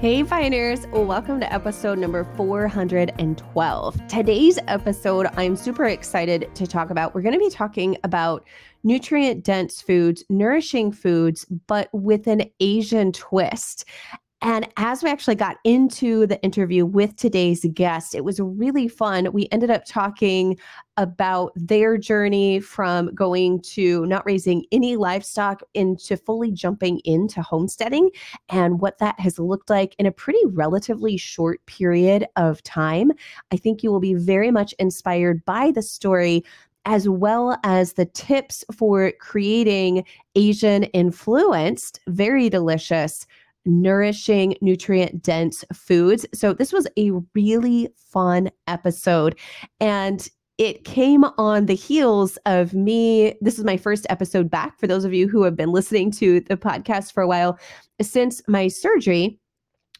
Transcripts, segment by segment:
Hey, Pioneers, welcome to episode number 412. Today's episode, I'm super excited to talk about. We're going to be talking about nutrient dense foods, nourishing foods, but with an Asian twist. And as we actually got into the interview with today's guest, it was really fun. We ended up talking about their journey from going to not raising any livestock into fully jumping into homesteading and what that has looked like in a pretty relatively short period of time. I think you will be very much inspired by the story as well as the tips for creating Asian influenced, very delicious nourishing, nutrient dense foods. So, this was a really fun episode. And it came on the heels of me. This is my first episode back for those of you who have been listening to the podcast for a while. Since my surgery,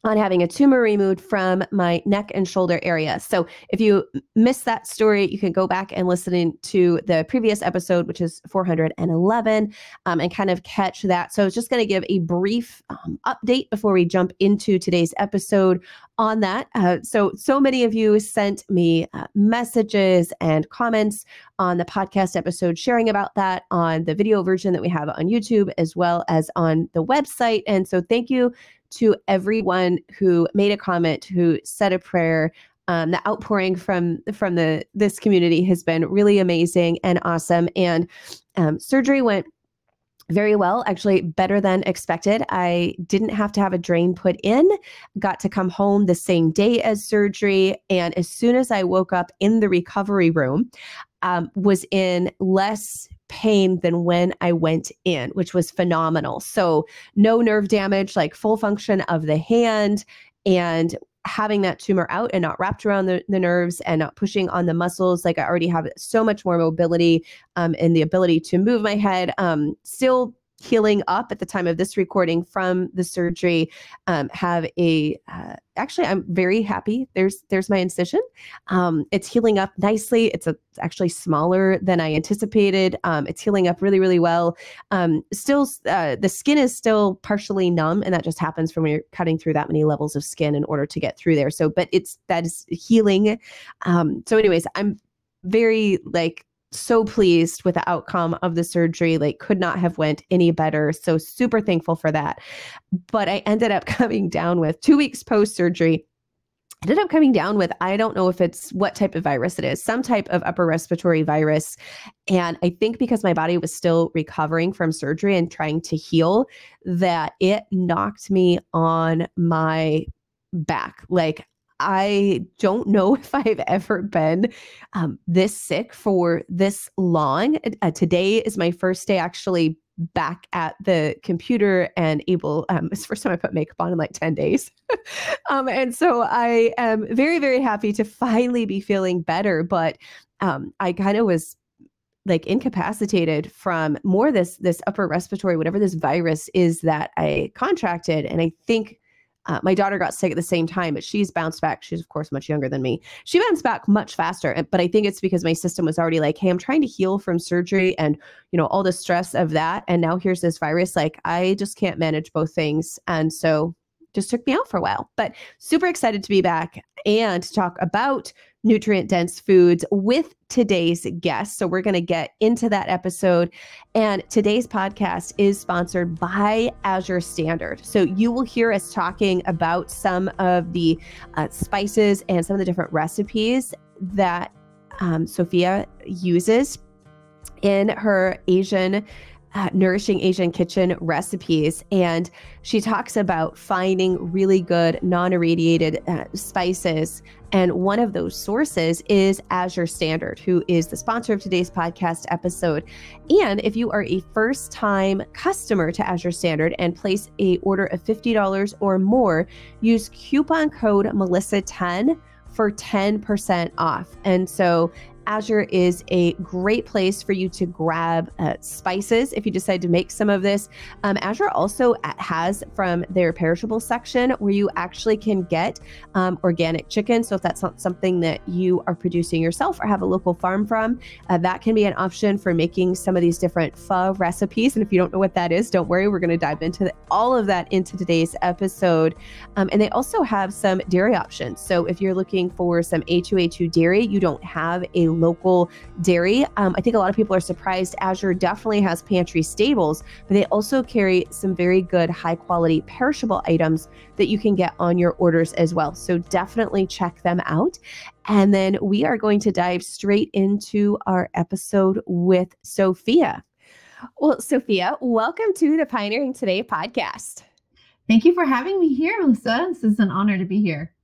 on having a tumor removed from my neck and shoulder area. So if you missed that story, you can go back and listen to the previous episode, which is 411, um, and kind of catch that. So I was just going to give a brief um, update before we jump into today's episode on that. Uh, so, so many of you sent me uh, messages and comments on the podcast episode, sharing about that on the video version that we have on YouTube as well as on the website. And so, thank you to everyone who made a comment, who said a prayer. Um, the outpouring from from the this community has been really amazing and awesome. And um, surgery went very well, actually better than expected. I didn't have to have a drain put in, got to come home the same day as surgery. And as soon as I woke up in the recovery room, um, was in less pain than when I went in, which was phenomenal. So, no nerve damage, like full function of the hand, and having that tumor out and not wrapped around the, the nerves and not pushing on the muscles. Like, I already have so much more mobility um, and the ability to move my head. Um, still healing up at the time of this recording from the surgery um, have a uh, actually i'm very happy. There's there's my incision. Um, it's healing up nicely. It's a, actually smaller than i anticipated. Um, it's healing up really really well. Um, still uh, the skin is still partially numb and that just happens from when you're cutting through that many levels of skin in order to get through there. So but it's that is healing. Um, so anyways i'm very like so pleased with the outcome of the surgery like could not have went any better. So super thankful for that. But i ended up coming down with 2 weeks post surgery ended up coming down with i don't know if it's what type of virus it is some type of upper respiratory virus. And i think because my body was still recovering from surgery and trying to heal that it knocked me on my back. Like I don't know if I've ever been um, this sick for this long. Uh, today is my first day actually back at the computer and able um it's the first time i put makeup on in like 10 days um and so i am very very happy to finally be feeling better but um i kind of was like incapacitated from more this this upper respiratory whatever this virus is that i contracted and i think uh, my daughter got sick at the same time, but she's bounced back. She's, of course, much younger than me. She bounced back much faster. But I think it's because my system was already like, hey, I'm trying to heal from surgery and, you know, all the stress of that. And now here's this virus. Like, I just can't manage both things. And so just took me out for a while. But super excited to be back and to talk about nutrient dense foods with today's guest. So we're going to get into that episode. And today's podcast is sponsored by Azure Standard. So you will hear us talking about some of the uh, spices and some of the different recipes that um, Sophia uses in her Asian uh, Nourishing Asian Kitchen recipes. And she talks about finding really good non irradiated uh, spices. And one of those sources is Azure Standard, who is the sponsor of today's podcast episode. And if you are a first time customer to Azure Standard and place a order of $50 or more, use coupon code Melissa10 for 10% off. And so Azure is a great place for you to grab uh, spices if you decide to make some of this. Um, Azure also has from their perishable section where you actually can get um, organic chicken. So if that's not something that you are producing yourself or have a local farm from, uh, that can be an option for making some of these different pho recipes. And if you don't know what that is, don't worry, we're going to dive into the, all of that into today's episode. Um, and they also have some dairy options. So if you're looking for some A2A2 dairy, you don't have a local dairy. Um, I think a lot of people are surprised. Azure definitely has pantry stables, but they also carry some very good high quality perishable items that you can get on your orders as well. So definitely check them out. And then we are going to dive straight into our episode with Sophia. Well, Sophia, welcome to the Pioneering Today podcast. Thank you for having me here, Melissa. This is an honor to be here.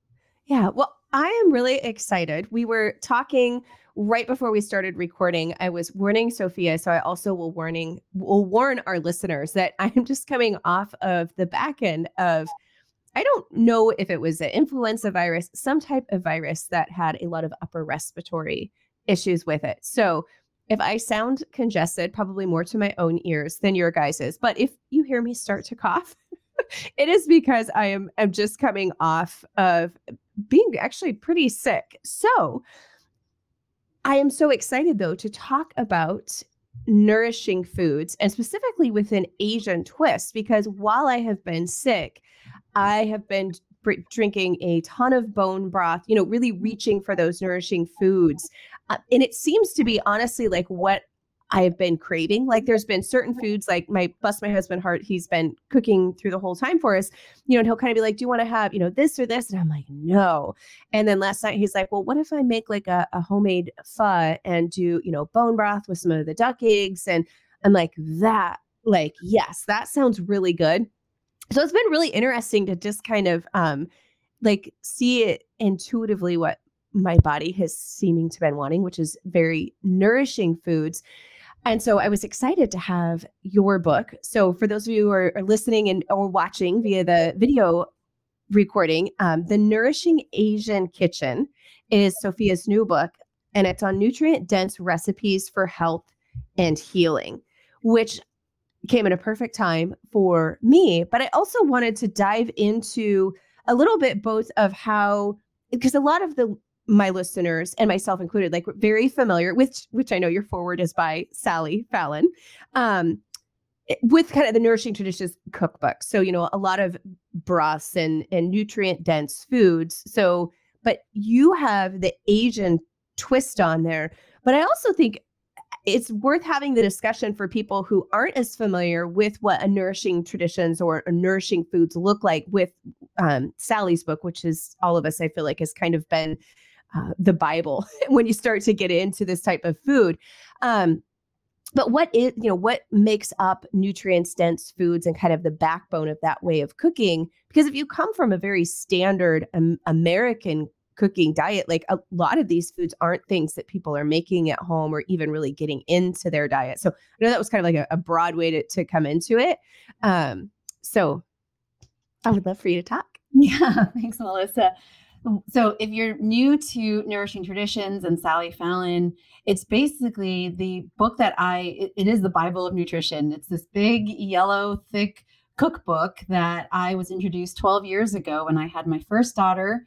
Yeah, well, I am really excited. We were talking right before we started recording. I was warning Sophia, so I also will warning will warn our listeners that I am just coming off of the back end of I don't know if it was an influenza virus, some type of virus that had a lot of upper respiratory issues with it. So if I sound congested, probably more to my own ears than your guys's. But if you hear me start to cough, it is because I am am just coming off of being actually pretty sick. So I am so excited though to talk about nourishing foods and specifically with an Asian twist because while I have been sick, I have been drinking a ton of bone broth, you know, really reaching for those nourishing foods. Uh, and it seems to be honestly like what I've been craving. Like there's been certain foods, like my bless my husband heart, he's been cooking through the whole time for us, you know, and he'll kind of be like, Do you want to have, you know, this or this? And I'm like, no. And then last night he's like, Well, what if I make like a, a homemade pho and do, you know, bone broth with some of the duck eggs? And I'm like, that, like, yes, that sounds really good. So it's been really interesting to just kind of um like see it intuitively what my body has seeming to been wanting, which is very nourishing foods. And so I was excited to have your book. So for those of you who are, are listening and or watching via the video recording, um, the Nourishing Asian Kitchen is Sophia's new book, and it's on nutrient dense recipes for health and healing, which came at a perfect time for me. But I also wanted to dive into a little bit both of how because a lot of the my listeners and myself included, like very familiar with which I know your foreword is by Sally Fallon. Um, with kind of the nourishing traditions cookbook. So, you know, a lot of broths and and nutrient dense foods. So, but you have the Asian twist on there. But I also think it's worth having the discussion for people who aren't as familiar with what a nourishing traditions or a nourishing foods look like with um, Sally's book, which is all of us, I feel like, has kind of been uh, the Bible when you start to get into this type of food. Um, but what is, you know, what makes up nutrients dense foods and kind of the backbone of that way of cooking? Because if you come from a very standard um, American cooking diet, like a lot of these foods aren't things that people are making at home or even really getting into their diet. So I know that was kind of like a, a broad way to, to come into it. Um, so I would love for you to talk. Yeah, thanks, Melissa. Oh, so, if you're new to Nourishing Traditions and Sally Fallon, it's basically the book that I, it, it is the Bible of nutrition. It's this big, yellow, thick cookbook that I was introduced 12 years ago when I had my first daughter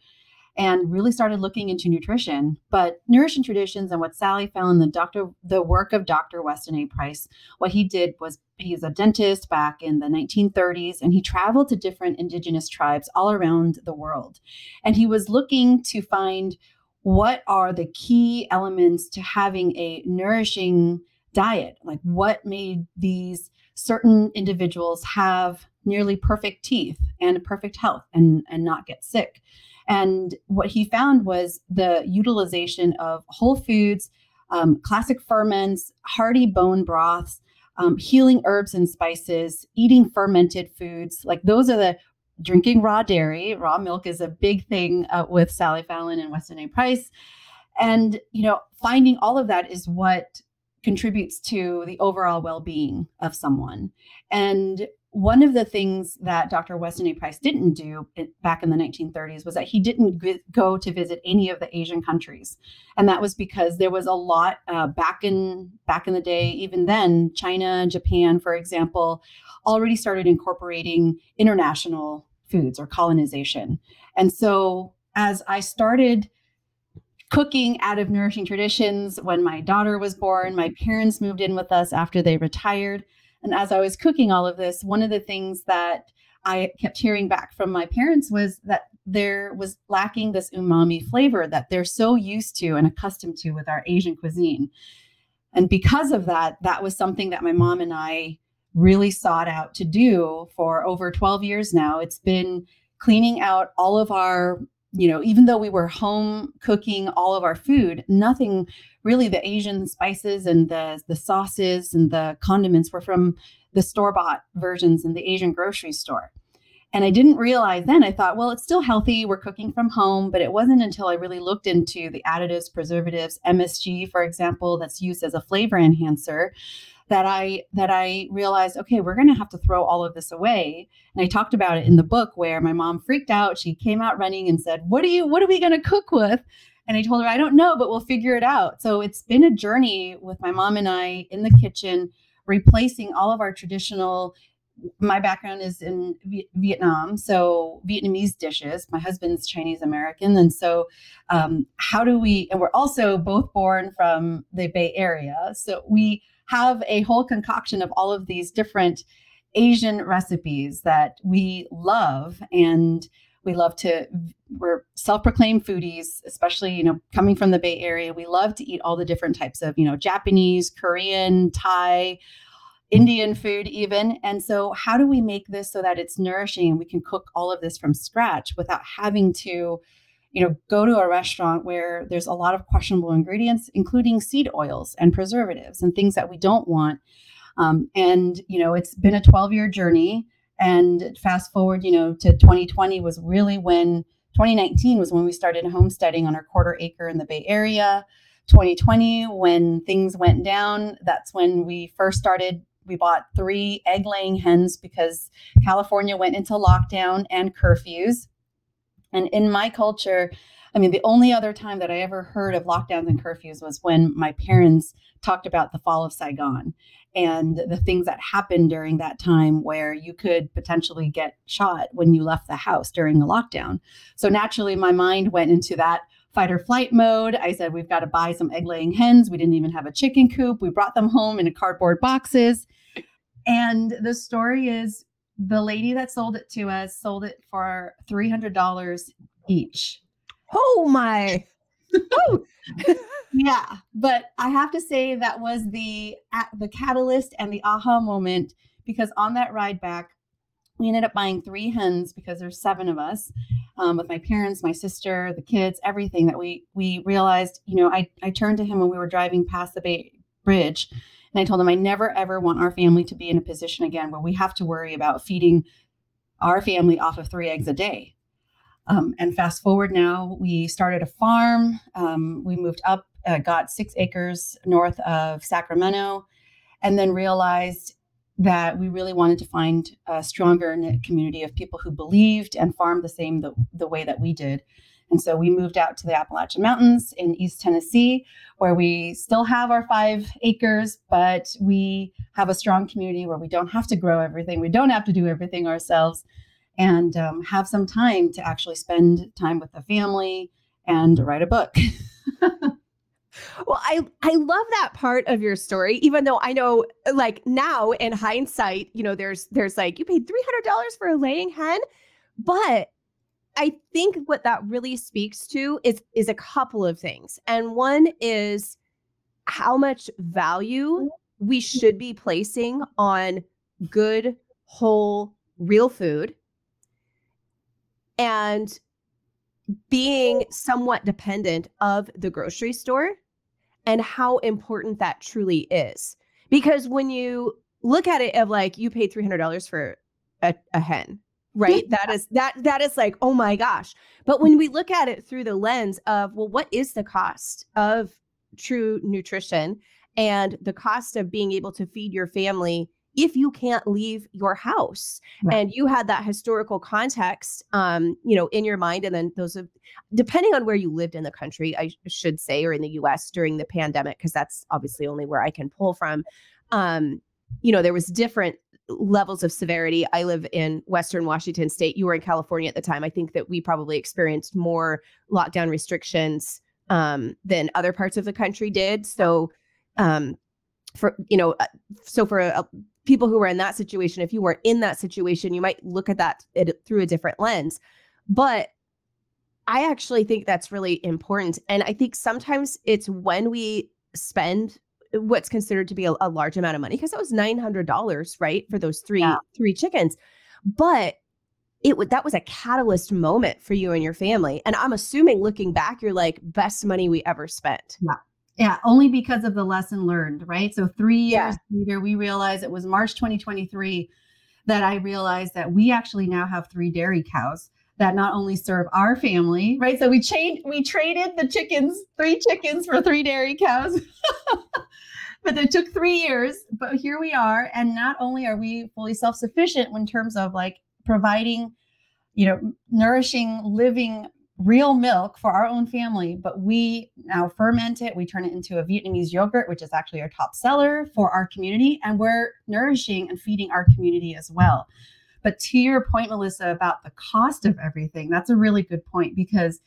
and really started looking into nutrition. But nourishing traditions and what Sally found in the doctor, the work of Dr. Weston A. Price, what he did was he's a dentist back in the 1930s, and he traveled to different indigenous tribes all around the world, and he was looking to find what are the key elements to having a nourishing diet, like what made these certain individuals have nearly perfect teeth and perfect health and, and not get sick. And what he found was the utilization of whole foods, um, classic ferments, hearty bone broths, um, healing herbs and spices, eating fermented foods. Like those are the drinking raw dairy. Raw milk is a big thing uh, with Sally Fallon and Weston A. Price. And, you know, finding all of that is what contributes to the overall well-being of someone and one of the things that Dr. Weston A. Price didn't do back in the 1930s was that he didn't go to visit any of the Asian countries, and that was because there was a lot uh, back in back in the day. Even then, China, Japan, for example, already started incorporating international foods or colonization, and so as I started cooking out of nourishing traditions when my daughter was born, my parents moved in with us after they retired and as I was cooking all of this, one of the things that I kept hearing back from my parents was that there was lacking this umami flavor that they're so used to and accustomed to with our Asian cuisine. And because of that, that was something that my mom and I really sought out to do for over 12 years now. It's been cleaning out all of our you know, even though we were home cooking all of our food, nothing really the Asian spices and the the sauces and the condiments were from the store-bought versions in the Asian grocery store. And I didn't realize then, I thought, well, it's still healthy. We're cooking from home. But it wasn't until I really looked into the additives, preservatives, MSG, for example, that's used as a flavor enhancer, that I that I realized, okay, we're going to have to throw all of this away. And I talked about it in the book where my mom freaked out. She came out running and said, "What are you? What are we going to cook with?" And I told her, "I don't know, but we'll figure it out." So it's been a journey with my mom and I in the kitchen, replacing all of our traditional my background is in Vietnam, so Vietnamese dishes. My husband's Chinese American, and so um, how do we? And we're also both born from the Bay Area, so we have a whole concoction of all of these different Asian recipes that we love and we love to we're self-proclaimed foodies especially you know coming from the bay area we love to eat all the different types of you know japanese korean thai indian food even. And so how do we make this so that it's nourishing and we can cook all of this from scratch without having to you know, go to a restaurant where there's a lot of questionable ingredients, including seed oils and preservatives and things that we don't want. Um, and, you know, it's been a 12 year journey. And fast forward, you know, to 2020 was really when 2019 was when we started homesteading on our quarter acre in the Bay Area. 2020, when things went down, that's when we first started. We bought three egg laying hens because California went into lockdown and curfews. And in my culture, I mean, the only other time that I ever heard of lockdowns and curfews was when my parents talked about the fall of Saigon and the things that happened during that time where you could potentially get shot when you left the house during a lockdown. So naturally, my mind went into that fight or flight mode. I said, we've got to buy some egg laying hens. We didn't even have a chicken coop. We brought them home in cardboard boxes. And the story is the lady that sold it to us sold it for $300 each. Oh my. yeah, but I have to say that was the the catalyst and the aha moment because on that ride back we ended up buying three hens because there's seven of us um, with my parents my sister the kids everything that we we realized you know i i turned to him when we were driving past the bay bridge and I told him I never ever want our family to be in a position again where we have to worry about feeding our family off of three eggs a day. Um, and fast forward now, we started a farm. Um, we moved up, uh, got six acres north of Sacramento, and then realized that we really wanted to find a stronger community of people who believed and farmed the same the, the way that we did. And so we moved out to the Appalachian Mountains in East Tennessee, where we still have our five acres, but we have a strong community where we don't have to grow everything. We don't have to do everything ourselves and um, have some time to actually spend time with the family and write a book. well i i love that part of your story even though i know like now in hindsight you know there's there's like you paid $300 for a laying hen but I think what that really speaks to is is a couple of things. And one is how much value mm-hmm. we mm-hmm. should be placing on good, whole, real food and being somewhat dependent of the grocery store and how important that truly is. Because when you look at it of like you paid $300 for a, a hen right? That is that that is like oh my gosh. But when we look at it through the lens of well what is the cost of true nutrition and the cost of being able to feed your family if you can't leave your house? Right. and you had that historical context um you know in your mind and then those of depending on where you lived in the country i should say or in the us during the pandemic because that's obviously only where i can pull from um you know there was different levels of severity. I live in western washington state. You were in california at the time. I think that we probably experienced more lockdown restrictions um than other parts of the country did. So um for you know uh, so for uh, people who were in that situation if you were in that situation you might look at that through a different lens. But i actually think that's really important. And i think sometimes it's when we spend what's considered to be a, a large amount of money because that was $900 right for those three Yeah. three chickens but it would that was a catalyst moment for you and your family and i'm assuming looking back you're like best money we ever spent Yeah, Yeah, only because of the lesson learned, right? So three Yeah. years later, we realized it was March 2023 that I realized that we actually now have three dairy cows that not only serve our family, right? So we changed, we traded the chickens, three chickens for three dairy cows. but it took three years, but here we are. And not only are we fully self-sufficient in terms of like providing, you know, nourishing, living real milk for our own family, but we now ferment it. We turn it into a Vietnamese yogurt, which is actually our top seller for our community. And we're nourishing and feeding our community as well. But to your point, Melissa, about the cost of everything, that's a really good point because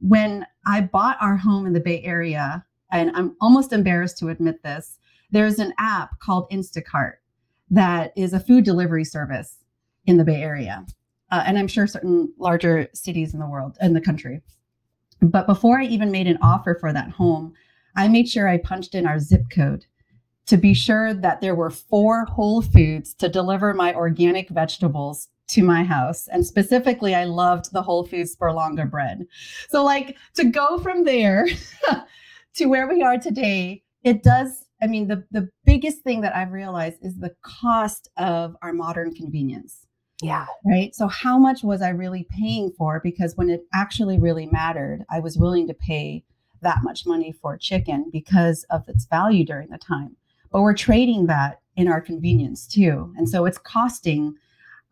when I bought our home in the Bay Area, and I'm almost embarrassed to admit this, there's an app called Instacart that is a food delivery service in the Bay Area uh, and I'm sure certain larger cities in the world in the country. But before I even made an offer for that home, I made sure I punched in our zip code to be sure that there were four Whole Foods to deliver my organic vegetables to my house. And specifically, I loved the Whole Foods Berlanga bread. So, like, to go from there to where we are today, it does. I mean, the, the biggest thing that I've realized is the cost of our modern convenience yeah right? So, how much was I really paying for? Because when it actually really mattered, I was willing to pay that much money for chicken because of its value during the time. But we're trading that in our convenience too. And so it's costing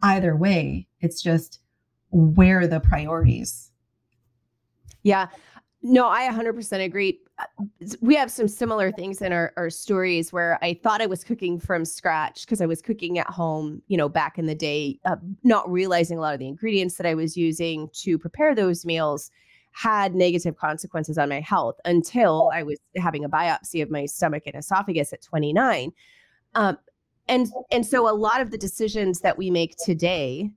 either way. It's just where the priorities? Yeah. No, I 100% agree. Uh, We have some similar things in our, our stories where I thought I was cooking from scratch because I was cooking at home, you know, back in the day, uh, not realizing a lot of the ingredients that I was using to prepare those meals had negative consequences on my health until I was having a biopsy of my stomach and esophagus at 29. Um, and and so a lot of the decisions that we make today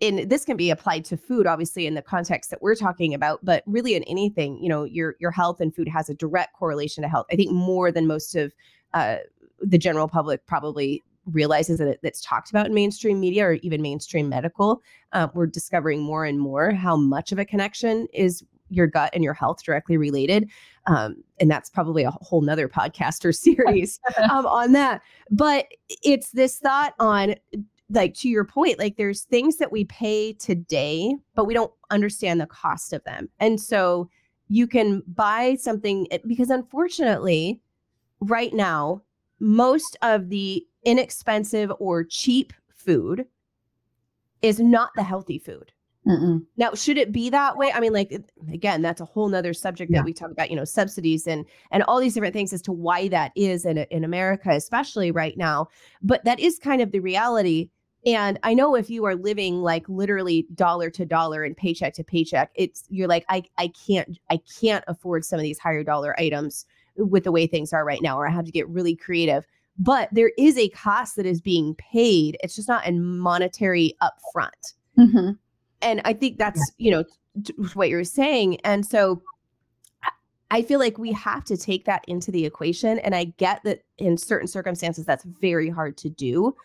in this can be applied to food obviously in the context that we're talking about but really in anything you know your your health and food has a direct correlation to health i think more than most of uh, the general public probably realizes that it, that's talked about in mainstream media or even mainstream medical uh, we're discovering more and more how much of a connection is your gut and your health directly related um, and that's probably a whole nother podcast or series um, on that. But it's this thought on like to your point like there's things that we pay today but we don't understand the cost of them. And so you can buy something eh, because unfortunately right now most of the inexpensive or cheap food is not the healthy food. Mm-mm. now should it be that way? I mean like again that's a whole nother subject Yeah. that we talk about you know subsidies and and all these different things as to why that is in in america especially right now. But that is kind of the reality. And i know if you are living like literally dollar to dollar and paycheck to paycheck it's you're like i i can't i can't afford some of these higher dollar items with the way things are right now or i have to get really creative but there is a cost that is being paid. It's just not in monetary upfront. Mhm. and i think that's you know t- t- what you're saying. And so I- i feel like we have to take that into the equation. And i get that in certain circumstances that's very hard to do.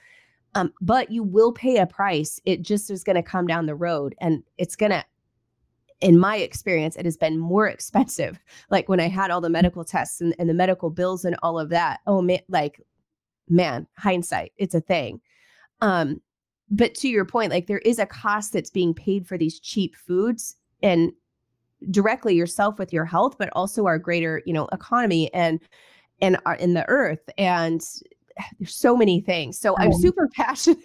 Um, but you will pay a price. It just is going to come down the road. And it's going to in my experience it has been more expensive. Like when i had all the medical tests and, and the medical bills and all of that. Oh man like man hindsight it's a thing um but to your point like there is a cost that's being paid for these cheap foods and directly yourself with your health but also our greater you know economy and and our in the earth and there's so many things. So I'm super passionate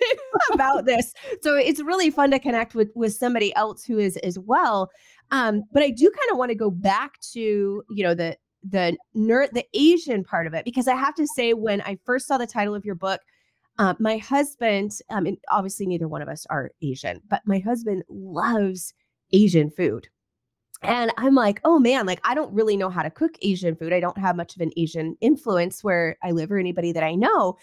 about this. So it's really fun to connect with with somebody else who is as well. Um, but I do kind of want to go back to, you know, the the nerd the Asian part of it because I have to say when I first saw the title of your book, uh, my husband, um, and obviously neither one of us are Asian, but my husband loves Asian food. And I'm like, oh man, like I don't really know how to cook Asian food. I don't have much of an Asian influence where I live or anybody that I know.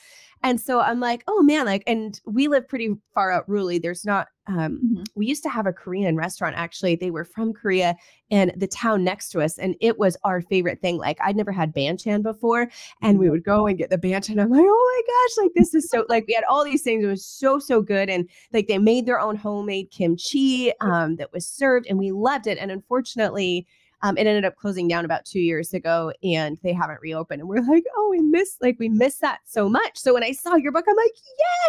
And so I'm like, oh man, like, and we live pretty far out rurally. There's not, um, mm-hmm. we used to have a Korean restaurant actually. They were from Korea and the town next to us. And it was our favorite thing. Like, I'd never had banchan before. And we mm-hmm. would go and get the banchan. I'm like, oh my gosh, like, this is so, like, we had all these things. It was so, so good. And like, they made their own homemade kimchi um, that was served and we loved it. And unfortunately, um, it ended up closing down about two years ago and they haven't reopened. And we're like, oh, we miss like we miss that so much. So when I saw your book, I'm like,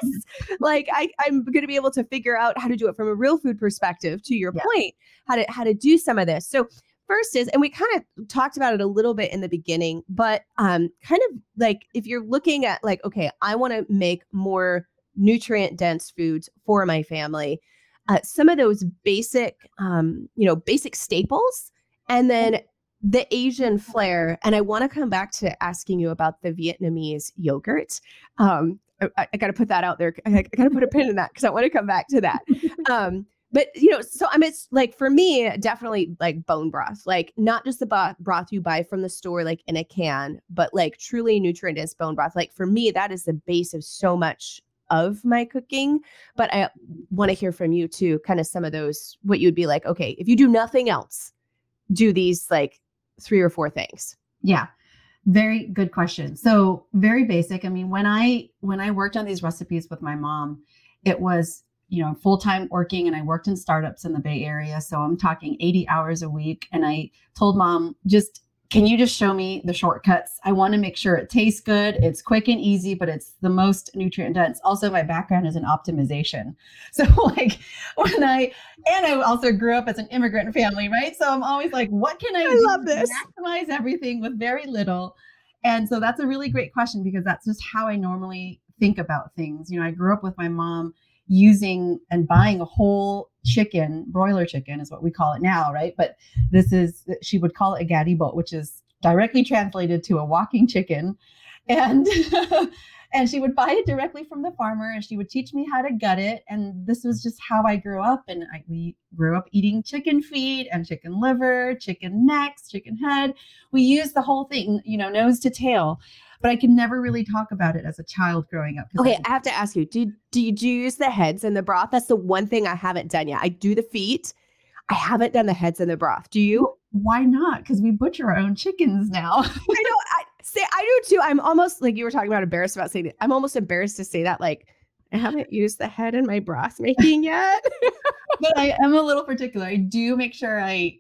yes, like I, I'm gonna be able to figure out how to do it from a real food perspective, to your yeah. point, how to how to do some of this. So first is and we kind of talked about it a little bit in the beginning but um kind of like if you're looking at like okay i want to make more nutrient dense foods for my family uh, some of those basic um you know basic staples and then the Asian flair. And I want to come back to asking you about the Vietnamese yogurt. Um, I, I got to put that out there. I, I got to put a pin in that because I want to come back to that. Um, but you know, so I mean, it's like for me, definitely like bone broth, like not just the broth, broth you buy from the store, like in a can, but like truly nutrient dense bone broth. Like for me, that is the base of so much of my cooking. But I want to hear from you too, kind of some of those, what you'd be like, okay, if you do nothing else, do these like three or four things? Yeah. Very good question. So, very basic. I mean, when I when I worked on these recipes with my mom, it was you know full-time working and i worked in startups in the bay area so i'm talking 80 hours a week and i told mom just can you just show me the shortcuts? I want to make sure it tastes good, it's quick and easy, but it's the most nutrient dense. Also, my background is in optimization. So, like, when I, and I also grew up as an immigrant family, right? So I'm always like, what can I, I do love this. maximize everything with very little? And so that's a really great question because that's just how I normally think about things. You know, I grew up with my mom using and buying a whole chicken, broiler chicken is what we call it now, right? But this is, she would call it a gari bo, which is directly translated to a walking chicken. And and she would buy it directly from the farmer and she would teach me how to gut it and this was just how i grew up and I, we grew up eating chicken feet and chicken liver chicken necks chicken head we used the whole thing you know nose to tail but I could never really talk about it as a child growing up. Okay, I, I have to ask you, do, do you, use the heads in the broth? That's the one thing I haven't done yet. I do the feet. I haven't done the heads in the broth. Do you? Why not? Because we butcher our own chickens now. I know. I say I do too. I'm almost like you were talking about embarrassed about saying it. I'm almost embarrassed to say that. Like I haven't used the head in my broth making yet. but I am a little particular. I do make sure I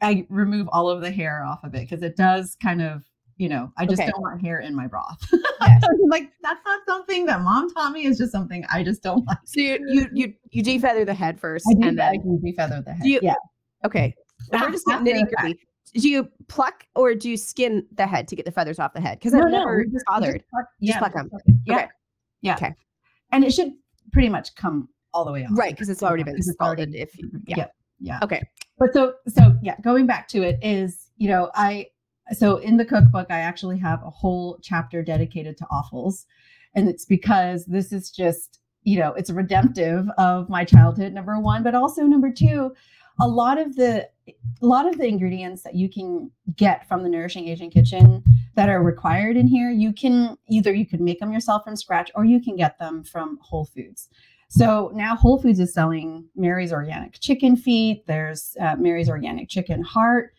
I remove all of the hair off of it because it does kind of you know, I just okay. don't want hair in my broth. Yes. like that's not something that mom taught me. It's just something I just don't like. So you you you, you defeather the head first, do, and then I defeather the head. You, yeah. Okay. we're just nitty gritty. Do you pluck or do you skin the head to get the feathers off the head? Because I've no, never no, just, bothered. Just pluck, yeah, just pluck them. Yeah. Okay. Yeah. Okay. And it should pretty much come all the way off. Right, because it's already been scalded. If you, yeah. yeah. Yeah. Okay. But so so yeah, going back to it is, you know, I so in the cookbook, I actually have a whole chapter dedicated to offals. And it's because this is just, you know, it's redemptive of my childhood, number one, but also number two, a lot of the a lot of the ingredients that you can get from the nourishing asian kitchen that are required in here you can either you can make them yourself from scratch or you can get them from whole foods so now Whole Foods is selling Mary's organic chicken feet. There's uh, Mary's organic chicken heart.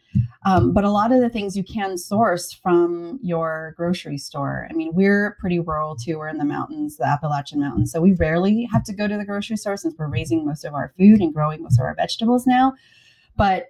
Um, but a lot of the things you can source from your grocery store. I mean, we're pretty rural too. We're in the mountains, the Appalachian Mountains. So we rarely have to go to the grocery store since we're raising most of our food and growing most of our vegetables now. But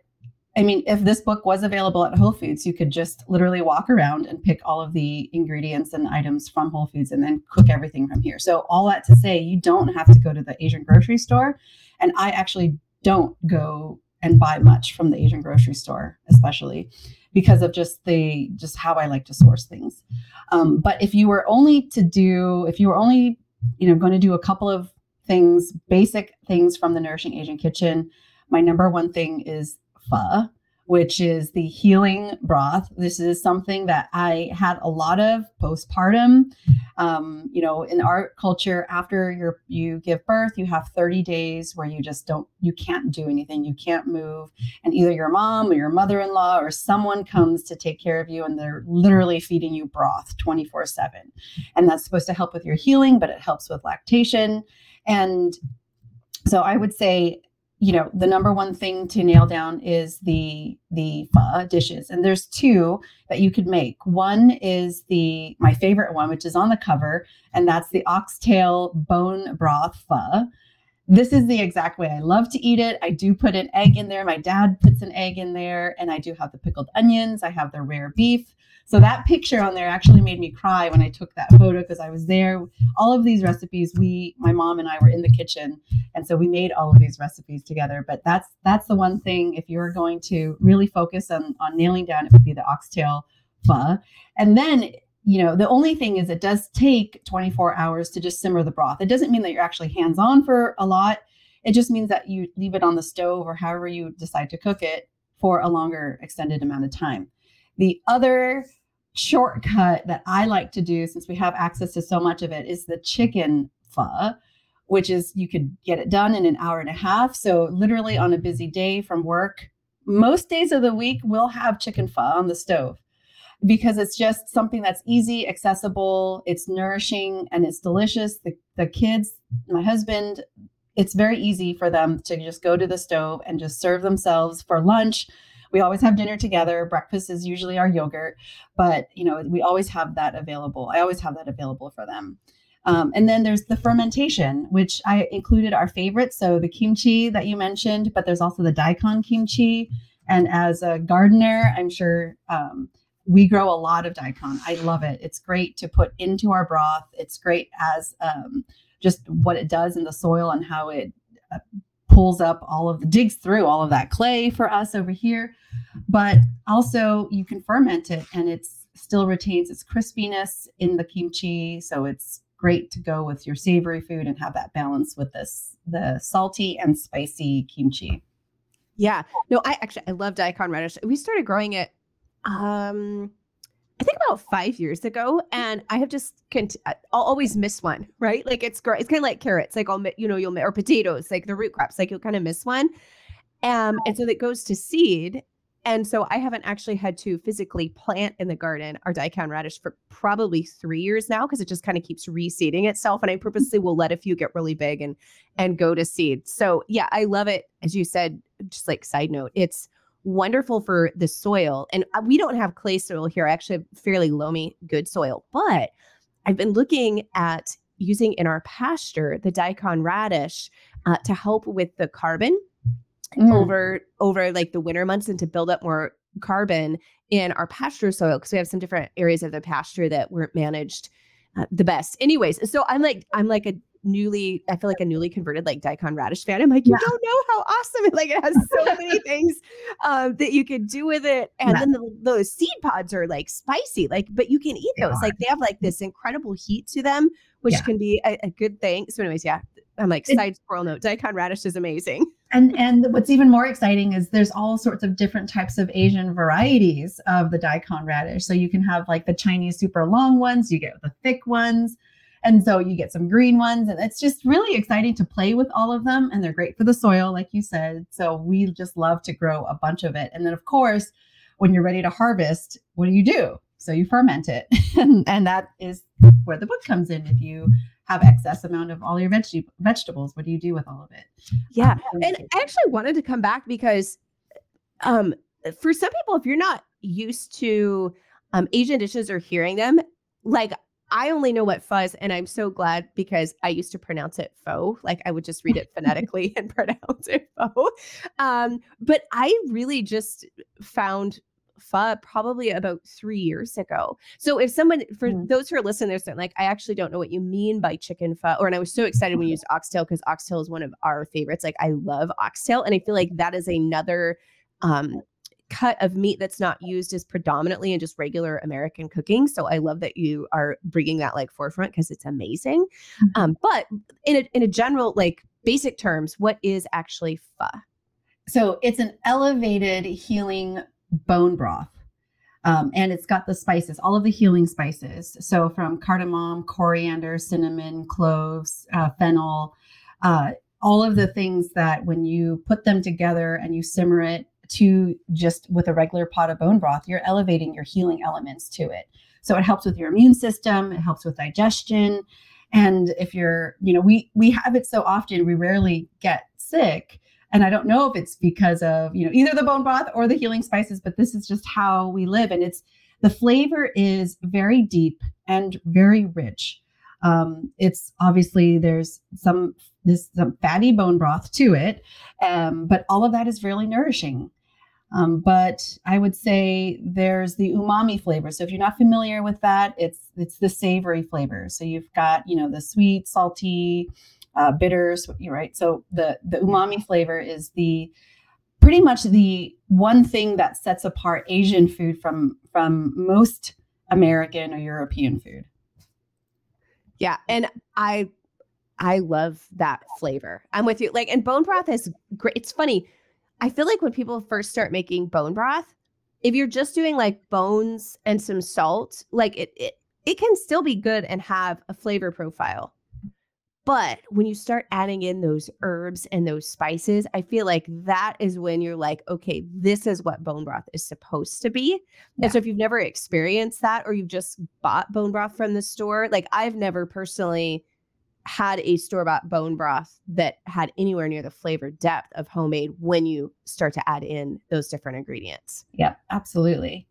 I mean, if this book was available at Whole Foods, you could just literally walk around and pick all of the ingredients and items from Whole Foods and then cook everything from here. So, all that to say, you don't have to go to the Asian grocery store. And I actually don't go and buy much from the Asian grocery store, especially because of just the just how I like to source things. Um, but if you were only to do, if you were only, you know, going to do a couple of things, basic things from the Nourishing Asian Kitchen, my number one thing is pho which is the healing broth. This is something that I had a lot of postpartum. Um, you know, in our culture, after you you give birth, you have 30 days where you just don't, you can't do anything, you can't move, and either your mom or your mother-in-law or someone comes to take care of you, and they're literally feeding you broth 24/7, and that's supposed to help with your healing, but it helps with lactation, and so I would say you know the number one thing to nail down is the the pho dishes. And there's two that you could make. One is the my favorite one which is on the cover and that's the oxtail bone broth pho this is the exact way i love to eat it i do put an egg in there my dad puts an egg in there and i do have the pickled onions i have the rare beef so that picture on there actually made me cry when I took that photo because I was there. All of these recipes, we, my mom and I were in the kitchen, and so we made all of these recipes together. But that's that's the one thing. If you're going to really focus on on nailing down, it would be the oxtail pho, and then you know the only thing is it does take 24 hours to just simmer the broth. It doesn't mean that you're actually hands on for a lot. It just means that you leave it on the stove or however you decide to cook it for a longer extended amount of time. The other shortcut that I like to do since we have access to so much of it is the chicken pho, which is you could get it done in an hour and a half. So, literally on a busy day from work, most days of the week, we'll have chicken pho on the stove because it's just something that's easy, accessible, it's nourishing, and it's delicious. The, the kids, my husband, it's very easy for them to just go to the stove and just serve themselves for lunch we always have dinner together. Breakfast is usually our yogurt, but you know, we always have that available. I always have that available for them. Um, and then there's the fermentation, which I included our favorites. So the kimchi that you mentioned, but there's also the daikon kimchi. And as a gardener, I'm sure um, we grow a lot of daikon. I love it. It's great to put into our broth. It's great as um, just what it does in the soil and how it uh, pulls up all of the digs through all of that clay for us over here but also you can ferment it and it still retains its crispiness in the kimchi so it's great to go with your savory food and have that balance with this the salty and spicy kimchi yeah no i actually i love daikon radish we started growing it um I think about five years ago, and I have just cont- I'll always miss one, right? Like it's great. It's kind of like carrots, like I'll you know you'll or potatoes, like the root crops, like you'll kind of miss one, um, and so that goes to seed. And so I haven't actually had to physically plant in the garden our daikon radish for probably three years now because it just kind of keeps reseeding itself. And I purposely will let a few get really big and and go to seed. So yeah, I love it. As you said, just like side note, it's wonderful for the soil. And uh, we don't have clay soil here. I actually have fairly loamy, good soil. But I've been looking at using in our pasture the daikon radish uh, to help with the carbon mm. over over like the winter months and to build up more carbon in our pasture soil because we have some different areas of the pasture that weren't managed uh, the best. Anyways, so I'm like I'm like a newly I feel like a newly converted like daikon radish fan. I'm like, you yeah. don't know how awesome it like it has so many things um, that you could do with it. And yeah. then the, those seed pods are like spicy, like, but you can eat they those. Are. Like they have like this incredible heat to them, which yeah. can be a, a, good thing. So, anyways, yeah. I'm like side squirrel note. Daikon radish is amazing. And and what's even more exciting is there's all sorts of different types of Asian varieties of the daikon radish. So you can have like the Chinese super long ones, you get the thick ones. And so you get some green ones, and it's just really exciting to play with all of them. And they're great for the soil, like you said. So we just love to grow a bunch of it. And then, of course, when you're ready to harvest, what do you do? So you ferment it. and, and that is where the book comes in. If you have excess amount of all your veg- vegetables, what do you do with all of it? Yeah. Um, and I actually wanted to come back because um, for some people, if you're not used to um, Asian dishes or hearing them, like I only know what fuzz, and I'm so glad because I used to pronounce it faux. Like I would just read it phonetically and pronounce it faux. Um, but I really just found pho probably about three years ago. So if someone, for Mhm. those who are listening, they're saying like, I actually don't know what you mean by chicken pho. Or and I was so excited when you used oxtail because oxtail is one of our favorites. Like I love oxtail, and I feel like that is another um cut of meat that's not used as predominantly in just regular American cooking. So I love that you are bringing that like forefront because it's amazing. Mhm. Um, but in a in a general like basic terms, what is actually pho? So it's an elevated healing bone broth. Um, and it's got the spices, all of the healing spices. So from cardamom, coriander, cinnamon, cloves, uh, fennel, uh, all of the things that when you put them together and you simmer it to just with a regular pot of bone broth, you're elevating your healing elements to it. So it helps with your immune system, it helps with digestion. And if you're, you know, we we have it so often, we rarely get sick and i don't know if it's because of you know either the bone broth or the healing spices but this is just how we live and it's the flavor is very deep and very rich um, it's obviously there's some this some fatty bone broth to it um, but all of that is really nourishing um, but i would say there's the umami flavor so if you're not familiar with that it's it's the savory flavor so you've got you know the sweet salty uh, bitters, right. So the the umami flavor is the pretty much the one thing that sets apart Asian food from from most American or European food. Yeah, and I I love that flavor. I'm with you. Like, and bone broth is great. It's funny. I feel like when people first start making bone broth, if you're just doing like bones and some salt, like it it it can still be good and have a flavor profile. But when you start adding in those herbs and those spices, I feel like that is when you're like, okay, this is what bone broth is supposed to be. Yeah. And so if you've never experienced that or you've just bought bone broth from the store, like I've never personally had a store bought bone broth that had anywhere near the flavor depth of homemade when you start to add in those different ingredients. Yep, absolutely.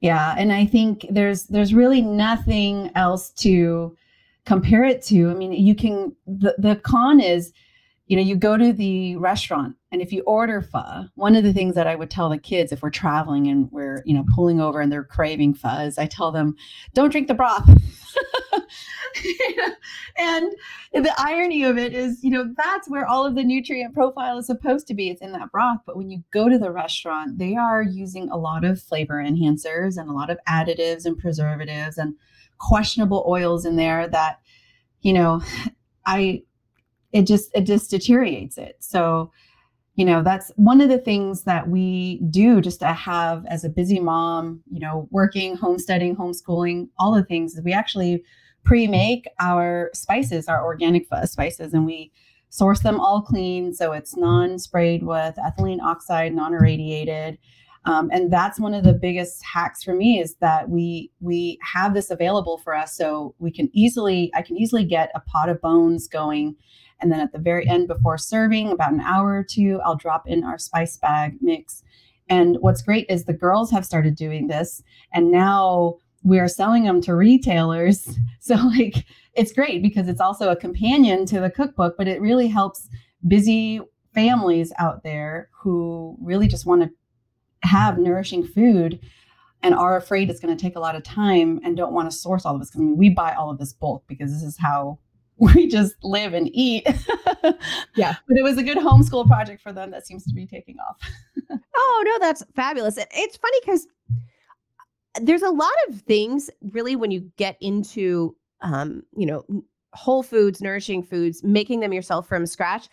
Yeah, and I think there's there's really nothing else to compare it to. I mean, you can the the con is, you know, you go to the restaurant and if you order pho, one of the things that I would tell the kids if we're traveling and we're, you know, pulling over and they're craving pho is I tell them, don't drink the broth. and the irony of it is, you know, that's where all of the nutrient profile is supposed to be. It's in that broth. But when you go to the restaurant, they are using a lot of flavor enhancers and a lot of additives and preservatives and questionable oils in there that, you know, I, it just, it just deteriorates it. So, you know, that's one of the things that we do just to have as a busy mom, you know, working, homesteading, homeschooling, all the things we actually pre-make our spices, our organic spices, and we source them all clean. So it's non-sprayed with ethylene oxide, non-irradiated. Um, and that's one of the biggest hacks for me is that we we have this available for us so we can easily i can easily get a pot of bones going and then at the very end before serving about an hour or two i'll drop in our spice bag mix and what's great is the girls have started doing this and now we're selling them to retailers so like it's great because it's also a companion to the cookbook but it really helps busy families out there who really just want to have nourishing food and are afraid it's going to take a lot of time and don't want to source all of this because I mean, we buy all of this bulk because this is how we just live and eat. Yeah. But it was a good homeschool project for them that seems to be taking off. Oh no, that's fabulous. It- It's funny because there's a lot of things really when you get into um, you know, whole foods, nourishing foods, making them yourself from scratch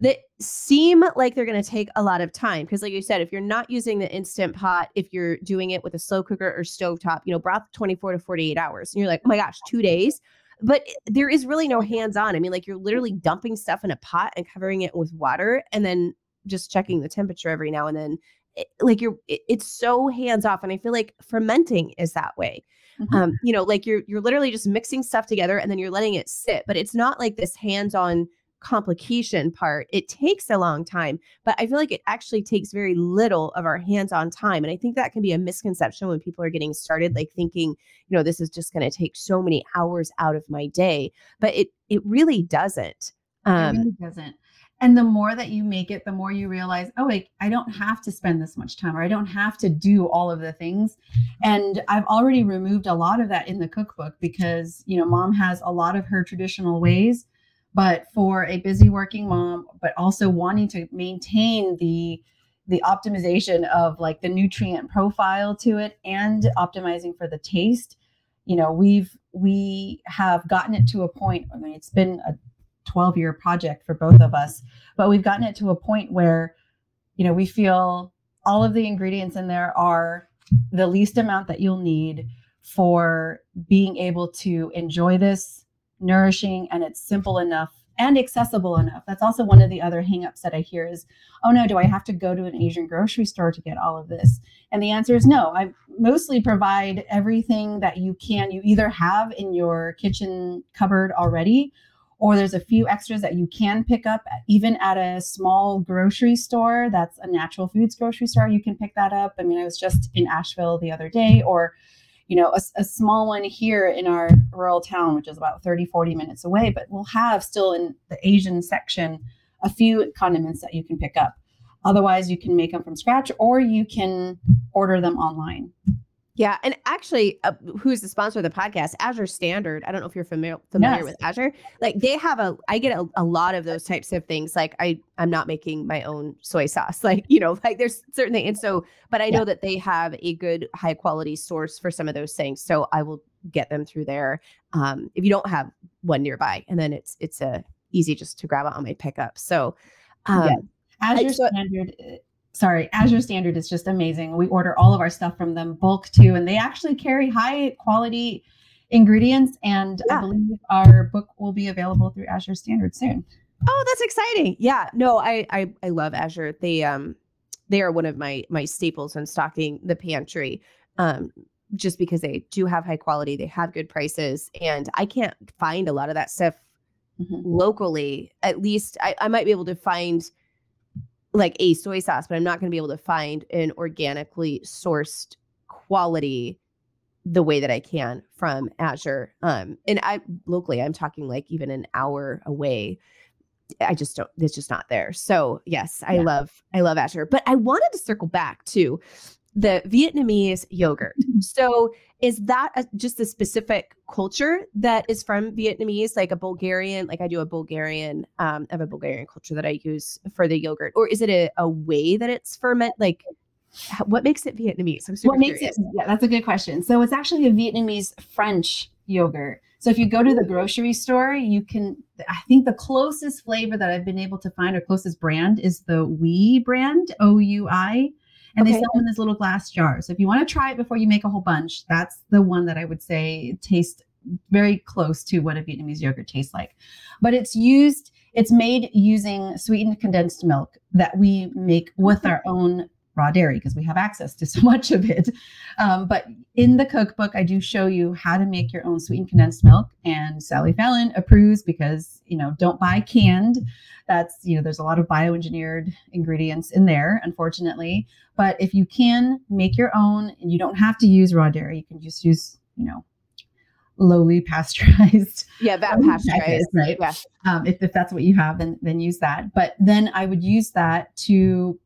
that seem like they're going to take a lot of time because like you said if you're not using the instant pot if you're doing it with a slow cooker or stovetop you know broth 24 to 48 hours and you're like oh my gosh two days? But there is really no hands on i mean like you're literally dumping stuff in a pot and covering it with water and then just checking the temperature every now and then it, like you're it- it's so hands off and i feel like fermenting is that way Mhm. um you know like you're you're literally just mixing stuff together and then you're letting it sit but it's not like this hands on complication part it takes a long time but i feel like it actually takes very little of our hands on time and i think that can be a misconception when people are getting started like thinking you know this is just going to take so many hours out of my day but it it really doesn't it um really doesn't. And the more that you make it the more you realize oh wait i don't have to spend this much time or i don't have to do all of the things. And i've already removed a lot of that in the cookbook because you know mom has a lot of her traditional ways. But for a busy working mom but also wanting to maintain the the optimization of like the nutrient profile to it and optimizing for the taste you know we've we have gotten it to a point i mean it's been a 12 year project for both of us but we've gotten it to a point where you know we feel all of the ingredients in there are the least amount that you'll need for being able to enjoy this nourishing and it's simple enough and accessible enough. That's also one of the other hangups that I hear is, oh no, do I have to go to an Asian grocery store to get all of this? And the answer is no. I mostly provide everything that you can, you either have in your kitchen cupboard already, or there's a few extras that you can pick up even at a small grocery store that's a natural foods grocery store. You can pick that up. I mean, I was just in Asheville the other day, or you know, a, a, small one here in our rural town, which is about 30, 40 minutes away, but we'll have still in the Asian section a few condiments that you can pick up. Otherwise, you can make them from scratch or you can order them online. Yeah, and actually, uh, who's the sponsor of the podcast? Azure Standard. I don't know if you're familiar familiar yes. with Azure. Like they have a, I get a, a lot of those types of things. Like I, I'm not making my own soy sauce. Like you know, like there's certain things, and so, but I know yeah. that they have a good, high quality source for some of those things. So I will get them through there. Um, if you don't have one nearby, and then it's it's a easy just to grab it on my pickup. So, um, yeah. Azure I, Standard uh, sorry, Azure Standard is just amazing. We order all of our stuff from them bulk too, and they actually carry high quality ingredients. And yeah. I believe our book will be available through Azure Standard soon. Oh, that's exciting! Yeah, no, I I, I love Azure. They um they are one of my my staples in stocking the pantry. Um, just because they do have high quality, they have good prices, and I can't find a lot of that stuff mm-hmm. locally. At least I, I might be able to find like a soy sauce, but I'm not going to be able to find an organically sourced quality the way that I can from Azure. Um, and I locally, I'm talking like even an hour away. I just don't, it's just not there. So yes, I yeah. love, I love Azure, but I wanted to circle back to the Vietnamese yogurt. Mm-hmm. So is that a, just a specific culture that is from Vietnamese, like a Bulgarian, like I do a Bulgarian, um, I have a Bulgarian culture that I use for the yogurt, or is it a, a way that it's ferment? Like what makes it Vietnamese? I'm super what makes curious. it? Yeah, that's a good question. So it's actually a Vietnamese French yogurt. So if you go to the grocery store, you can. I think the closest flavor that I've been able to find, or closest brand, is the Oui brand, O U I and okay. they sell them in this little glass jar. So if you want to try it before you make a whole bunch, that's the one that I would say tastes very close to what a Vietnamese yogurt tastes like. But it's used, it's made using sweetened condensed milk that we make with our own raw dairy because we have access to so much of it. Um, but in the cookbook, I do show you how to make your own sweetened condensed milk. And Sally Fallon approves because, you know, don't buy canned. That's, you know, there's a lot of bioengineered ingredients in there, unfortunately. But if you can make your own and you don't have to use raw dairy, you can just use, you know, lowly pasteurized. Yeah, that pasteurized, right? Yeah. Um, if, if that's what you have, then then use that. But then I would use that to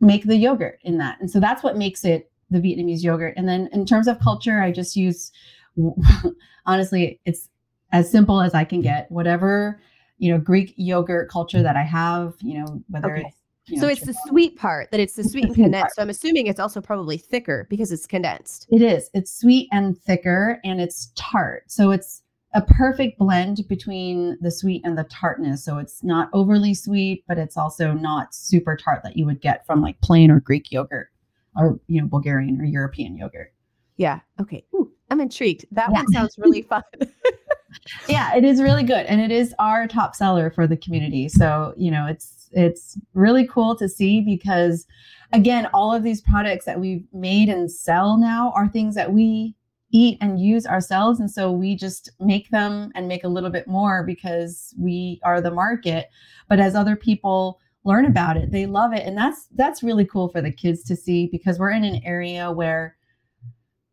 make the yogurt in that. And so that's what makes it the Vietnamese yogurt. And then in terms of culture, I just use honestly, it's as simple as I can get. Whatever, you know, Greek yogurt culture that I have, you know, whether okay. it's you know, so it's the sweet part that it's the sweet and condensed. So I'm assuming it's also probably thicker because it's condensed. It is. It's sweet and thicker and it's tart. So it's a perfect blend between the sweet and the tartness. So it's not overly sweet, but it's also not super tart that you would get from like plain or Greek yogurt or, you know, Bulgarian or European yogurt. Yeah. Okay. Ooh, I'm intrigued. That yeah. one sounds really fun. yeah, it is really good. And it is our top seller for the community. So, you know, it's it's really cool to see because again, all of these products that we've made and sell now are things that we eat and use ourselves. And so we just make them and make a little bit more because we are the market. But as other people learn about it they love it. And that's that's really cool for the kids to see because we're in an area where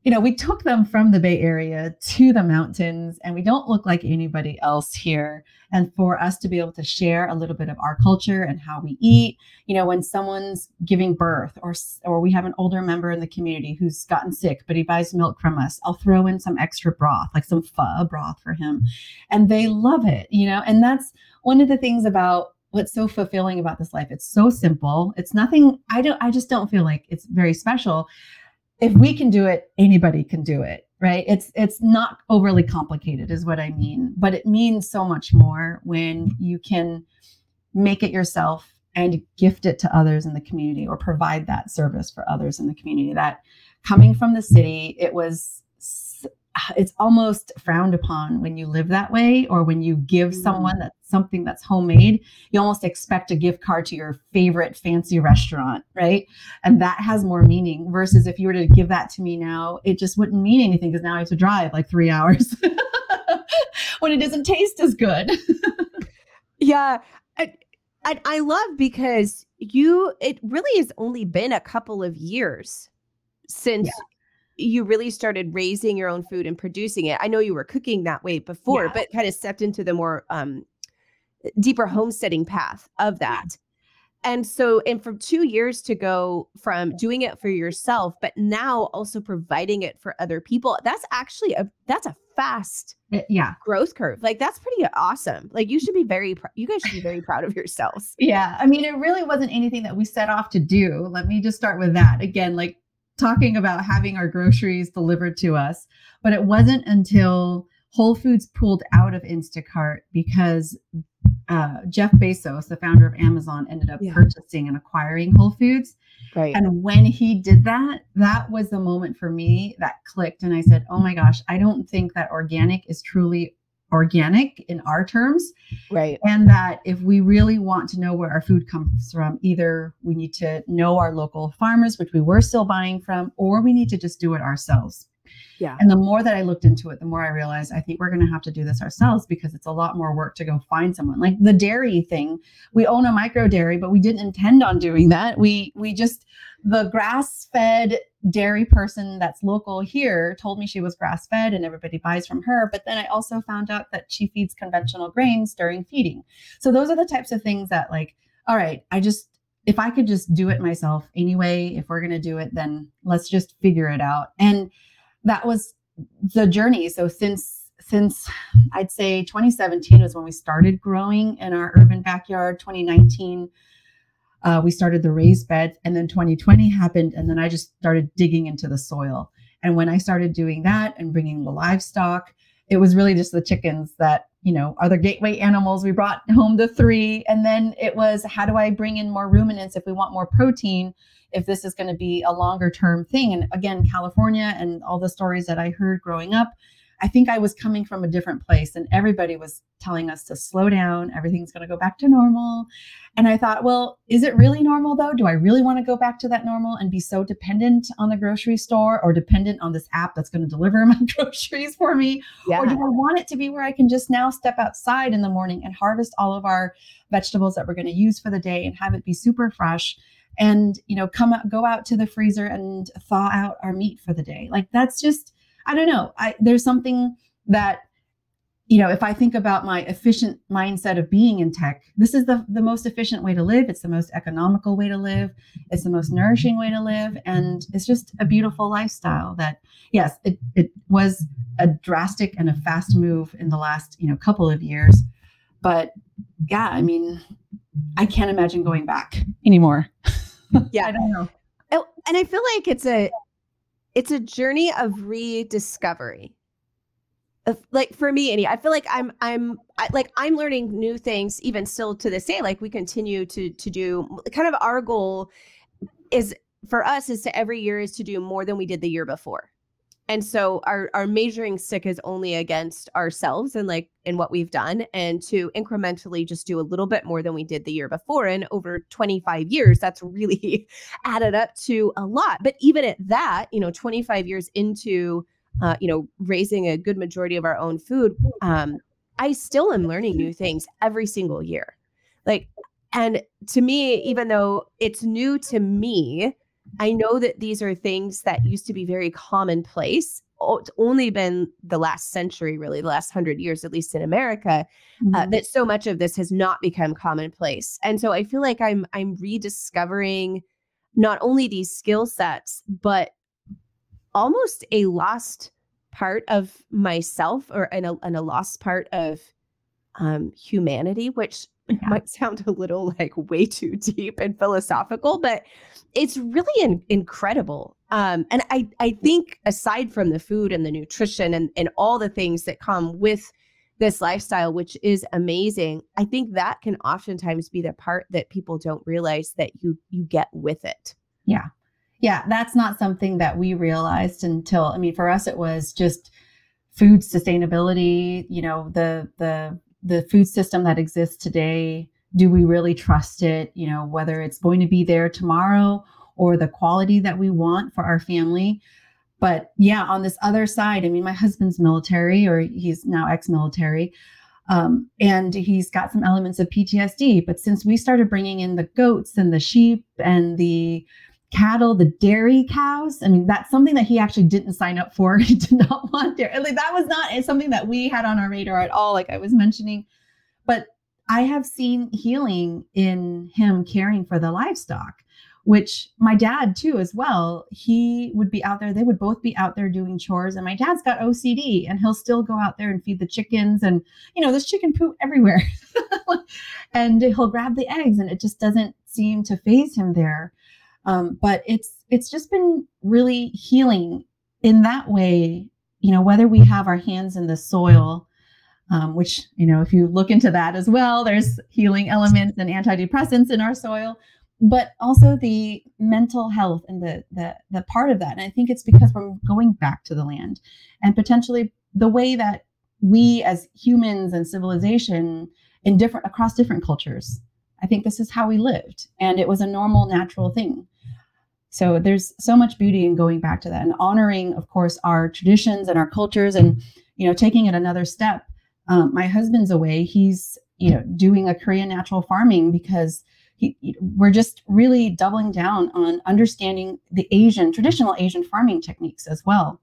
you know, we took them from the Bay Area to the mountains and we don't look like anybody else here. And for us to be able to share a little bit of our culture and how we eat, you know, when someone's giving birth or, or we have an older member in the community who's gotten sick, but he buys milk from us, I'll throw in some extra broth, like some pho broth for him. And they love it, you know, and that's one of the things about what's so fulfilling about this life. It's so simple. It's nothing, I don't, I just don't feel like it's very special if we can do it anybody can do it right? It's it's not overly complicated is what i mean but it means so much more when you can make it yourself and gift it to others in the community or provide that service for others in the community. That coming from the city it was it's almost frowned upon when you live that way or when you give mm. someone that something that's homemade you almost expect a gift card to your favorite fancy restaurant right? And that has more meaning versus if you were to give that to me now it just wouldn't mean anything because now i have to drive like three hours when it doesn't taste as good. Yeah I, I, I love because you it really has only been a couple of years since yeah you really started raising your own food and producing it. I know you were cooking that way before, yeah. but kind of stepped into the more um, deeper homesteading path of that. And so, and from two years to go from doing it for yourself, but now also providing it for other people, that's actually a that's a fast eh, yeah growth curve. Like that's pretty awesome. Like you should be very pr- you guys should be very proud of yourselves. Yeah, I mean, it really wasn't anything that we set off to do. Let me just start with that again. Like talking about having our groceries delivered to us, but it wasn't until Whole Foods pulled out of Instacart because uh, Jeff Bezos, the founder of Amazon, ended up yeah. purchasing and acquiring Whole Foods. Right. And when he did that, that was the moment for me that clicked. And I said, Oh my gosh, I don't think that organic is truly organic in our terms. Right. And that if we really want to know where our food comes from, either we need to know our local farmers, which we were still buying from, or we need to just do it ourselves. Yeah. And the more that I looked into it, the more I realized I think we're going to have to do this ourselves because it's a lot more work to go find someone. Like the dairy thing, we own a micro dairy, but we didn't intend on doing that. We we just the grass fed dairy person that's local here told me she was grass fed and everybody buys from her. But then I also found out that she feeds conventional grains during feeding. So those are the types of things that, like, all right, I just, if I could just do it myself anyway, if we're going to do it, then let's just figure it out. And that was the journey. So since, since I'd say 2017 was when we started growing in our urban backyard, 2019 uh, we started the raised beds and then 2020 happened and then i just started digging into the soil and when i started doing that and bringing the livestock it was really just the chickens that you know are the gateway animals. We brought home the three and then it was how do i bring in more ruminants if we want more protein if this is going to be a longer term thing? And again california and all the stories that i heard growing up I think I was coming from a different place and everybody was telling us to slow down. Everything's going to go back to normal. And I thought, well, is it really normal though? Do I really want to go back to that normal and be so dependent on the grocery store or dependent on this app that's going to deliver my groceries for me? Yeah. Or do I want it to be where I can just now step outside in the morning and harvest all of our vegetables that we're going to use for the day and have it be super fresh? and you know come out go out to the freezer and thaw out our meat for the day like that's just I don't know. I there's something that you know, if I think about my efficient mindset of being in tech, this is the, the most efficient way to live. It's the most economical way to live. It's the most nourishing way to live. And it's just a beautiful lifestyle that, yes, it, it was a drastic and a fast move in the last, you know, couple of years. But yeah, I mean, I can't imagine going back anymore. Yeah. I don't know. Oh, and I feel like it's a it's a journey of rediscovery. Like for me any i feel like i'm i'm I, like i'm learning new things even still to this day like we continue to to do kind of our goal is for us is to every year is to do more than we did the year before and so our our measuring stick is only against ourselves and like in what we've done and to incrementally just do a little bit more than we did the year before and over 25 years that's really added up to a lot. But even at that you know 25 years into uh, you know raising a good majority of our own food um, i still am learning new things every single year. Like and to me even though it's new to me I know that these are things that used to be very commonplace. It's only been the last century, really, the last hundred years, at least in America, uh, mm-hmm. uh, that so much of this has not become commonplace. And so I feel like I'm I'm rediscovering not only these skill sets, but almost a lost part of myself or and a, and a lost part of um, humanity, which yeah. might sound a little like way too deep and philosophical, but it's really in, incredible. Um, and I, I think aside from the food and the nutrition and, and all the things that come with this lifestyle, which is amazing, I think that can oftentimes be the part that people don't realize that you you get with it. Yeah. Yeah, that's not something that we realized until I mean for us it was just food sustainability, you know, the the the food system that exists today do we really trust it you know whether it's going to be there tomorrow or the quality that we want for our family but yeah on this other side i mean my husband's military or he's now ex-military um, and he's got some elements of ptsd but since we started bringing in the goats and the sheep and the cattle, the dairy cows. I mean, that's something that he actually didn't sign up for. He did not want dairy. Like that was not something that we had on our radar at all, like I was mentioning. I have seen healing in him caring for the livestock, which my dad too, as well. He would be out there, they would both be out there doing chores. And my dad's got OCD and he'll still go out there and feed the chickens. And, you know, there's chicken poop everywhere. and he'll grab the eggs and it just doesn't seem to faze him there um, but it's it's just been really healing in that way. You know, whether we have our hands in the soil, um, which you know, if you look into that as well, there's healing elements and antidepressants in our soil, but also the mental health and the the the part of that. And I think it's because we're going back to the land, and potentially the way that we as humans and civilization in different across different cultures I think this is how we lived, and it was a normal, natural thing. So there's so much beauty in going back to that and honoring, of course, our traditions and our cultures, and you know, taking it another step. Um, my husband's away; he's you know doing a Korean natural farming because he, we're just really doubling down on understanding the Asian traditional Asian farming techniques as well.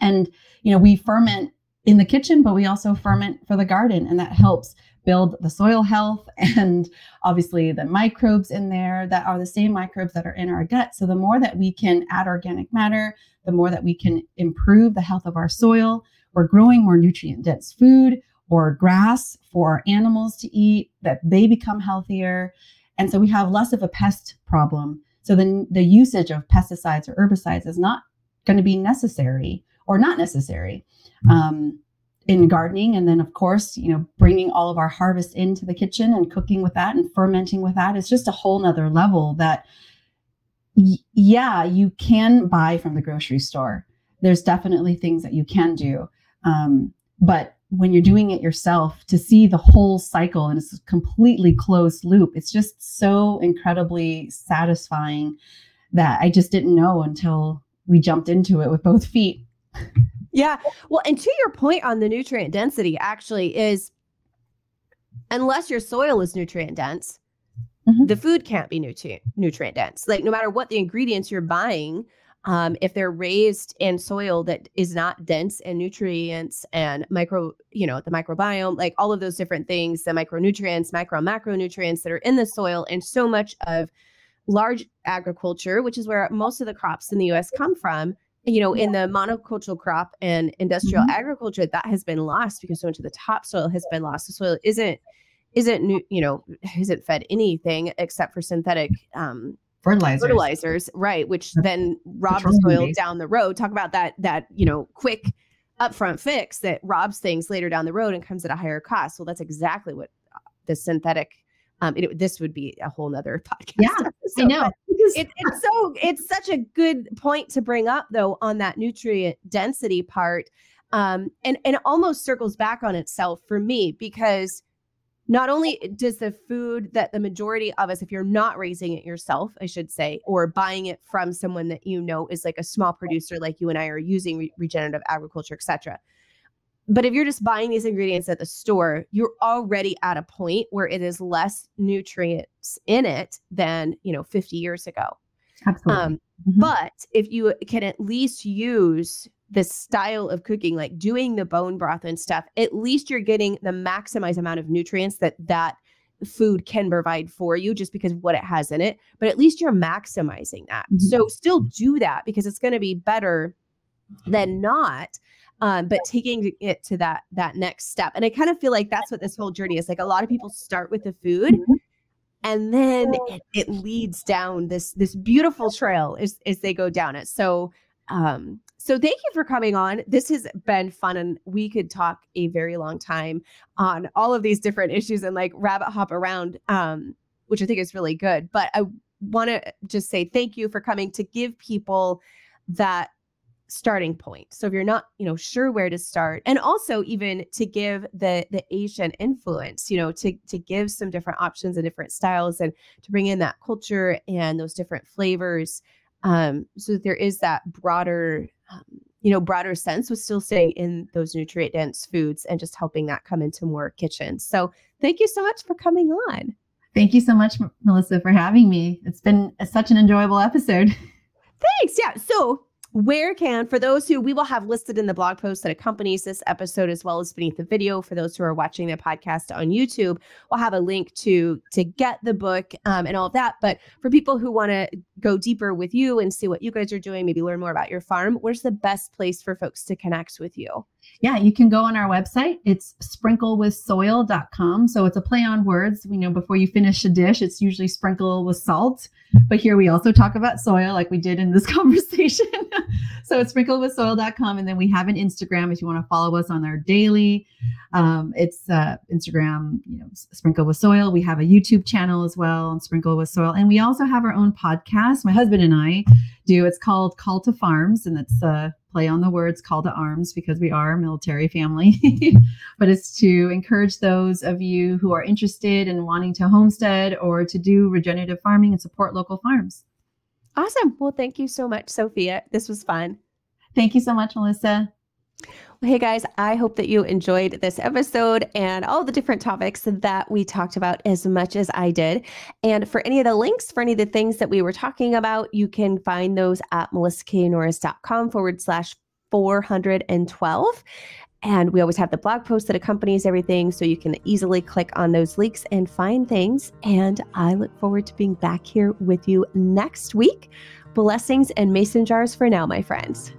And you know, we ferment in the kitchen, but we also ferment for the garden, and that helps build the soil health and obviously the microbes in there that are the same microbes that are in our gut. So the more that we can add organic matter, the more that we can improve the health of our soil. We're growing more nutrient dense food or grass for our animals to eat, that they become healthier. And so we have less of a pest problem. So the, the usage of pesticides or herbicides is not going to be necessary or not necessary. Um, in gardening and then of course you know bringing all of our harvest into the kitchen and cooking with that and fermenting with that is just a whole nother level that y- yeah you can buy from the grocery store there's definitely things that you can do um, but when you're doing it yourself to see the whole cycle and it's a completely closed loop it's just so incredibly satisfying that i just didn't know until we jumped into it with both feet yeah. Well, and to your point on the nutrient density, actually, is unless your soil is nutrient dense, mm-hmm. the food can't be nutrient nutrient dense. Like no matter what the ingredients you're buying, um, if they're raised in soil that is not dense in nutrients and micro, you know, the microbiome, like all of those different things, the micronutrients, micro macronutrients that are in the soil, and so much of large agriculture, which is where most of the crops in the US come from, you know, in the monocultural crop and industrial mm-hmm. agriculture, that has been lost because so much of the topsoil has been lost. The soil isn't isn't new, you know, isn't fed anything except for synthetic um fertilizers. fertilizers, right? Which then rob the soil based. down the road. Talk about that that you know quick upfront fix that robs things later down the road and comes at a higher cost. Well, that's exactly what uh, the synthetic um, it, this would be a whole nother podcast. Yeah, so, I know. It, it's so it's such a good point to bring up though on that nutrient density part, um, and and it almost circles back on itself for me because not only does the food that the majority of us, if you're not raising it yourself, I should say, or buying it from someone that you know is like a small producer like you and I are using re- regenerative agriculture, etc but if you're just buying these ingredients at the store, you're already at a point where it is less nutrients in it than, you know, 50 years ago. Absolutely. Um, mm-hmm. But if you can at least use this style of cooking, like doing the bone broth and stuff, at least you're getting the maximized amount of nutrients that that food can provide for you just because of what it has in it. But at least you're maximizing that. Mm-hmm. So still do that because it's going to be better than not. Um, but taking it to that that next step, and I kind of feel like that's what this whole journey is. Like a lot of people start with the food, mm-hmm and then it, it, leads down this this beautiful trail as, as they go down it so um so thank you for coming on this has been fun and we could talk a very long time on all of these different issues and like rabbit hop around um which i think is really good but i want to just say thank you for coming to give people that starting point. So if you're not, you know, sure where to start, and also even to give the the Asian influence, you know, to to give some different options and different styles, and to bring in that culture and those different flavors, um, so that there is that broader. Um, you know, broader sense with still staying in those nutrient dense foods and just helping that come into more kitchens. So, thank you so much for coming on. Thank you so much, Melissa, for having me. It's been a, such an enjoyable episode. Thanks. Yeah. So, where can for those who we will have listed in the blog post that accompanies this episode as well as beneath the video for those who are watching the podcast on youtube we'll have a link to to get the book um, and all of that but for people who want to go deeper with you and see what you guys are doing maybe learn more about your farm where's the best place for folks to connect with you yeah, you can go on our website. It's sprinklewithsoil.com. So it's a play on words. We know before you finish a dish, it's usually sprinkle with salt. But here we also talk about soil like we did in this conversation. so it's sprinklewithsoil.com. And then we have an Instagram if you want to follow us on our daily. Um, it's uh, Instagram, you know, Sprinkle with Soil. We have a YouTube channel as well on Sprinkle with Soil. And we also have our own podcast. My husband and I do. It's called Call to Farms, and it's a play on the words call to arms because we are a military family, but it's to encourage those of you who are interested in wanting to homestead or to do regenerative farming and support local farms. Awesome. Well, thank you so much, Sophia. This was fun. Thank you so much, Melissa. Well, hey guys, I hope that you enjoyed this episode and all the different topics that we talked about as much as I did. And for any of the links for any of the things that we were talking about, you can find those at melissaknorris.com forward slash 412. And we always have the blog post that accompanies everything. So you can easily click on those links and find things. And I look forward to being back here with you next week. Blessings and mason jars for now, my friends.